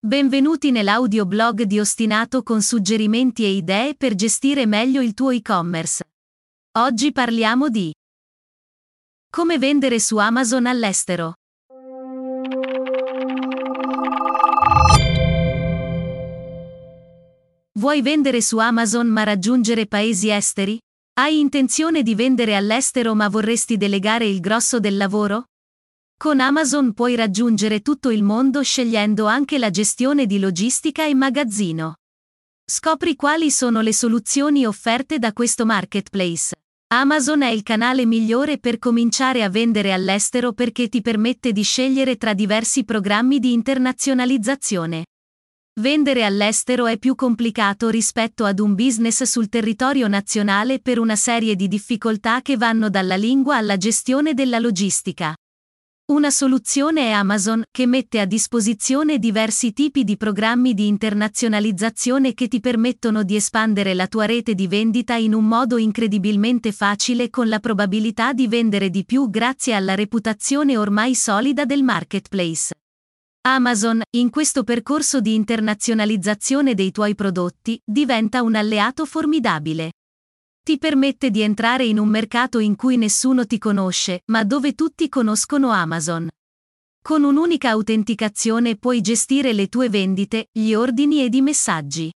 Benvenuti nell'audioblog di Ostinato con suggerimenti e idee per gestire meglio il tuo e-commerce. Oggi parliamo di come vendere su Amazon all'estero. Vuoi vendere su Amazon ma raggiungere paesi esteri? Hai intenzione di vendere all'estero ma vorresti delegare il grosso del lavoro? Con Amazon puoi raggiungere tutto il mondo scegliendo anche la gestione di logistica e magazzino. Scopri quali sono le soluzioni offerte da questo marketplace. Amazon è il canale migliore per cominciare a vendere all'estero perché ti permette di scegliere tra diversi programmi di internazionalizzazione. Vendere all'estero è più complicato rispetto ad un business sul territorio nazionale per una serie di difficoltà che vanno dalla lingua alla gestione della logistica. Una soluzione è Amazon, che mette a disposizione diversi tipi di programmi di internazionalizzazione che ti permettono di espandere la tua rete di vendita in un modo incredibilmente facile con la probabilità di vendere di più grazie alla reputazione ormai solida del marketplace. Amazon, in questo percorso di internazionalizzazione dei tuoi prodotti, diventa un alleato formidabile. Ti permette di entrare in un mercato in cui nessuno ti conosce, ma dove tutti conoscono Amazon. Con un'unica autenticazione puoi gestire le tue vendite, gli ordini ed i messaggi.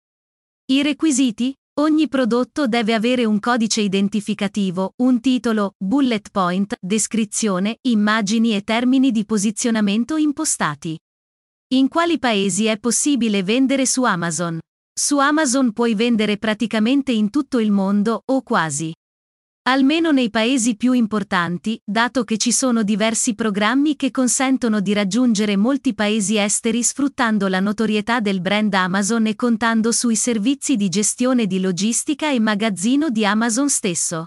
I requisiti? Ogni prodotto deve avere un codice identificativo, un titolo, bullet point, descrizione, immagini e termini di posizionamento impostati. In quali paesi è possibile vendere su Amazon? Su Amazon puoi vendere praticamente in tutto il mondo, o quasi. Almeno nei paesi più importanti, dato che ci sono diversi programmi che consentono di raggiungere molti paesi esteri sfruttando la notorietà del brand Amazon e contando sui servizi di gestione di logistica e magazzino di Amazon stesso.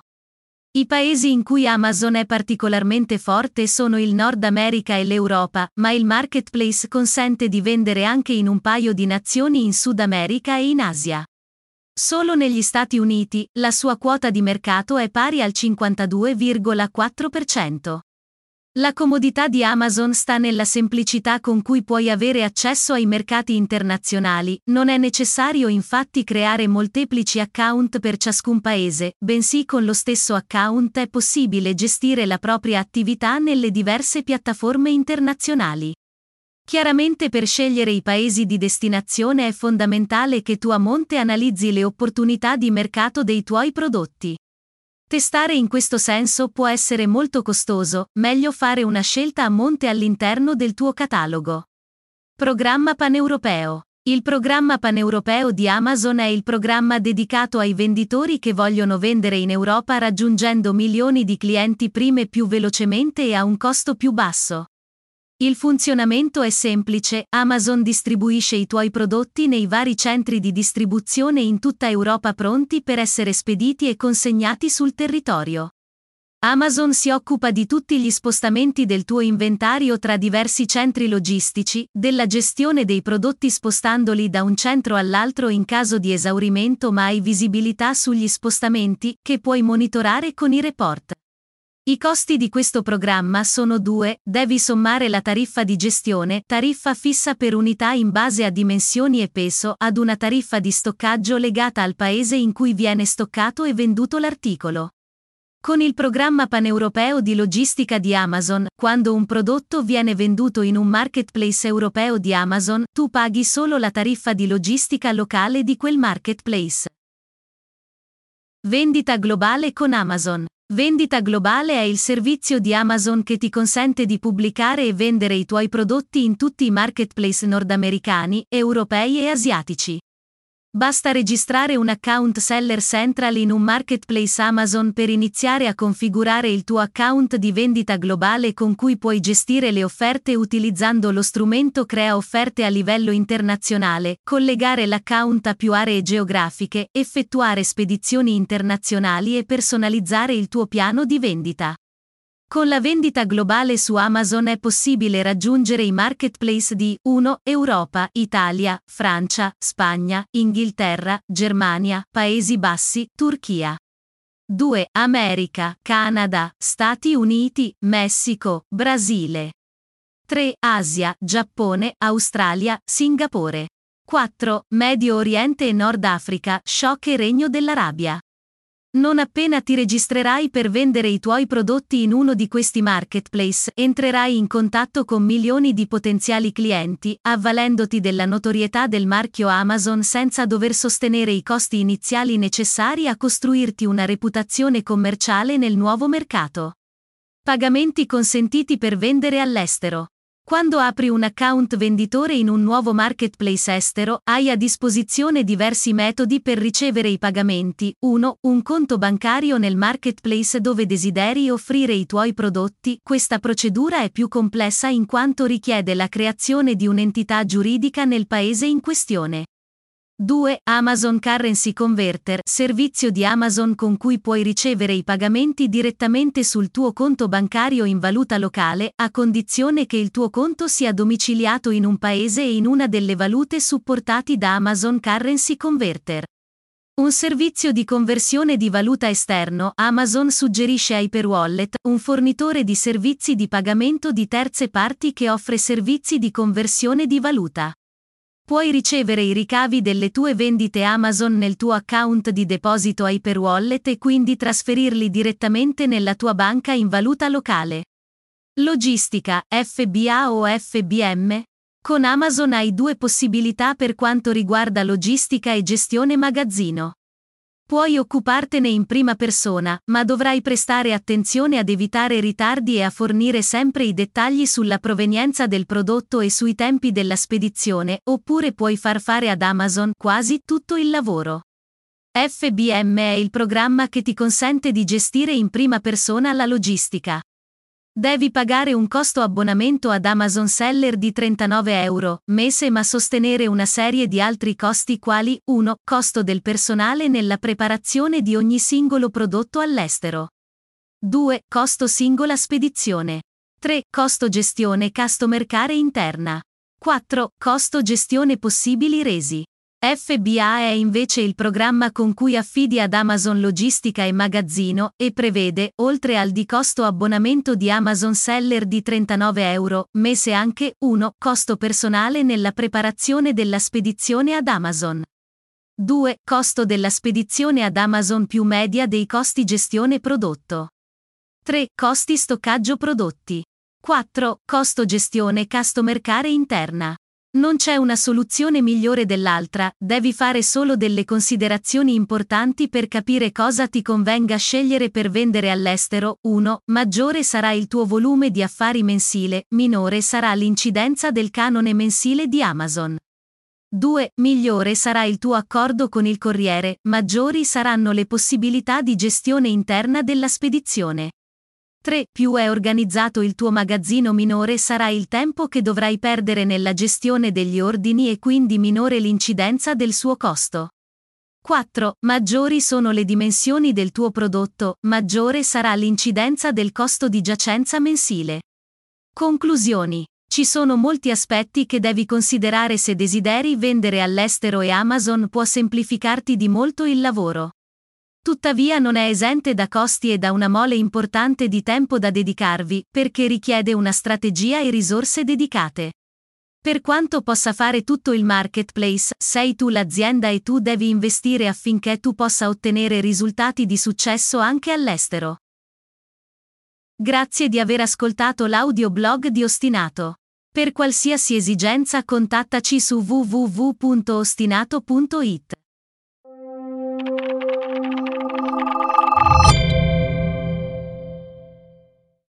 I paesi in cui Amazon è particolarmente forte sono il Nord America e l'Europa, ma il marketplace consente di vendere anche in un paio di nazioni in Sud America e in Asia. Solo negli Stati Uniti, la sua quota di mercato è pari al 52,4%. La comodità di Amazon sta nella semplicità con cui puoi avere accesso ai mercati internazionali, non è necessario infatti creare molteplici account per ciascun paese, bensì con lo stesso account è possibile gestire la propria attività nelle diverse piattaforme internazionali. Chiaramente per scegliere i paesi di destinazione è fondamentale che tu a monte analizzi le opportunità di mercato dei tuoi prodotti. Testare in questo senso può essere molto costoso, meglio fare una scelta a monte all'interno del tuo catalogo. Programma paneuropeo. Il programma paneuropeo di Amazon è il programma dedicato ai venditori che vogliono vendere in Europa raggiungendo milioni di clienti prime più velocemente e a un costo più basso. Il funzionamento è semplice, Amazon distribuisce i tuoi prodotti nei vari centri di distribuzione in tutta Europa pronti per essere spediti e consegnati sul territorio. Amazon si occupa di tutti gli spostamenti del tuo inventario tra diversi centri logistici, della gestione dei prodotti spostandoli da un centro all'altro in caso di esaurimento ma hai visibilità sugli spostamenti, che puoi monitorare con i report. I costi di questo programma sono due, devi sommare la tariffa di gestione, tariffa fissa per unità in base a dimensioni e peso, ad una tariffa di stoccaggio legata al paese in cui viene stoccato e venduto l'articolo. Con il programma paneuropeo di logistica di Amazon, quando un prodotto viene venduto in un marketplace europeo di Amazon, tu paghi solo la tariffa di logistica locale di quel marketplace. Vendita globale con Amazon. Vendita globale è il servizio di Amazon che ti consente di pubblicare e vendere i tuoi prodotti in tutti i marketplace nordamericani, europei e asiatici. Basta registrare un account Seller Central in un marketplace Amazon per iniziare a configurare il tuo account di vendita globale con cui puoi gestire le offerte utilizzando lo strumento Crea offerte a livello internazionale, collegare l'account a più aree geografiche, effettuare spedizioni internazionali e personalizzare il tuo piano di vendita. Con la vendita globale su Amazon è possibile raggiungere i marketplace di 1. Europa, Italia, Francia, Spagna, Inghilterra, Germania, Paesi Bassi, Turchia. 2. America, Canada, Stati Uniti, Messico, Brasile. 3. Asia, Giappone, Australia, Singapore. 4. Medio Oriente e Nord Africa, Shock e Regno dell'Arabia. Non appena ti registrerai per vendere i tuoi prodotti in uno di questi marketplace, entrerai in contatto con milioni di potenziali clienti, avvalendoti della notorietà del marchio Amazon senza dover sostenere i costi iniziali necessari a costruirti una reputazione commerciale nel nuovo mercato. Pagamenti consentiti per vendere all'estero. Quando apri un account venditore in un nuovo marketplace estero, hai a disposizione diversi metodi per ricevere i pagamenti. 1. Un conto bancario nel marketplace dove desideri offrire i tuoi prodotti. Questa procedura è più complessa in quanto richiede la creazione di un'entità giuridica nel paese in questione. 2. Amazon Currency Converter, servizio di Amazon con cui puoi ricevere i pagamenti direttamente sul tuo conto bancario in valuta locale, a condizione che il tuo conto sia domiciliato in un paese e in una delle valute supportati da Amazon Currency Converter. Un servizio di conversione di valuta esterno, Amazon suggerisce Hyperwallet, un fornitore di servizi di pagamento di terze parti che offre servizi di conversione di valuta. Puoi ricevere i ricavi delle tue vendite Amazon nel tuo account di deposito Hyperwallet e quindi trasferirli direttamente nella tua banca in valuta locale. Logistica, FBA o FBM? Con Amazon hai due possibilità per quanto riguarda logistica e gestione magazzino. Puoi occupartene in prima persona, ma dovrai prestare attenzione ad evitare ritardi e a fornire sempre i dettagli sulla provenienza del prodotto e sui tempi della spedizione, oppure puoi far fare ad Amazon quasi tutto il lavoro. FBM è il programma che ti consente di gestire in prima persona la logistica. Devi pagare un costo abbonamento ad Amazon Seller di 39 euro mese ma sostenere una serie di altri costi quali 1. Costo del personale nella preparazione di ogni singolo prodotto all'estero. 2. Costo singola spedizione. 3. Costo gestione customer care interna. 4. Costo gestione possibili resi. FBA è invece il programma con cui affidi ad Amazon logistica e magazzino e prevede, oltre al di costo abbonamento di Amazon Seller di 39 euro, mese anche 1. Costo personale nella preparazione della spedizione ad Amazon. 2. Costo della spedizione ad Amazon più media dei costi gestione prodotto. 3. Costi stoccaggio prodotti. 4. Costo gestione customer care interna. Non c'è una soluzione migliore dell'altra, devi fare solo delle considerazioni importanti per capire cosa ti convenga scegliere per vendere all'estero. 1. Maggiore sarà il tuo volume di affari mensile, minore sarà l'incidenza del canone mensile di Amazon. 2. Migliore sarà il tuo accordo con il corriere, maggiori saranno le possibilità di gestione interna della spedizione. 3. Più è organizzato il tuo magazzino minore sarà il tempo che dovrai perdere nella gestione degli ordini e quindi minore l'incidenza del suo costo. 4. Maggiori sono le dimensioni del tuo prodotto, maggiore sarà l'incidenza del costo di giacenza mensile. Conclusioni. Ci sono molti aspetti che devi considerare se desideri vendere all'estero e Amazon può semplificarti di molto il lavoro. Tuttavia non è esente da costi e da una mole importante di tempo da dedicarvi, perché richiede una strategia e risorse dedicate. Per quanto possa fare tutto il marketplace, sei tu l'azienda e tu devi investire affinché tu possa ottenere risultati di successo anche all'estero. Grazie di aver ascoltato l'audioblog di Ostinato. Per qualsiasi esigenza contattaci su www.ostinato.it.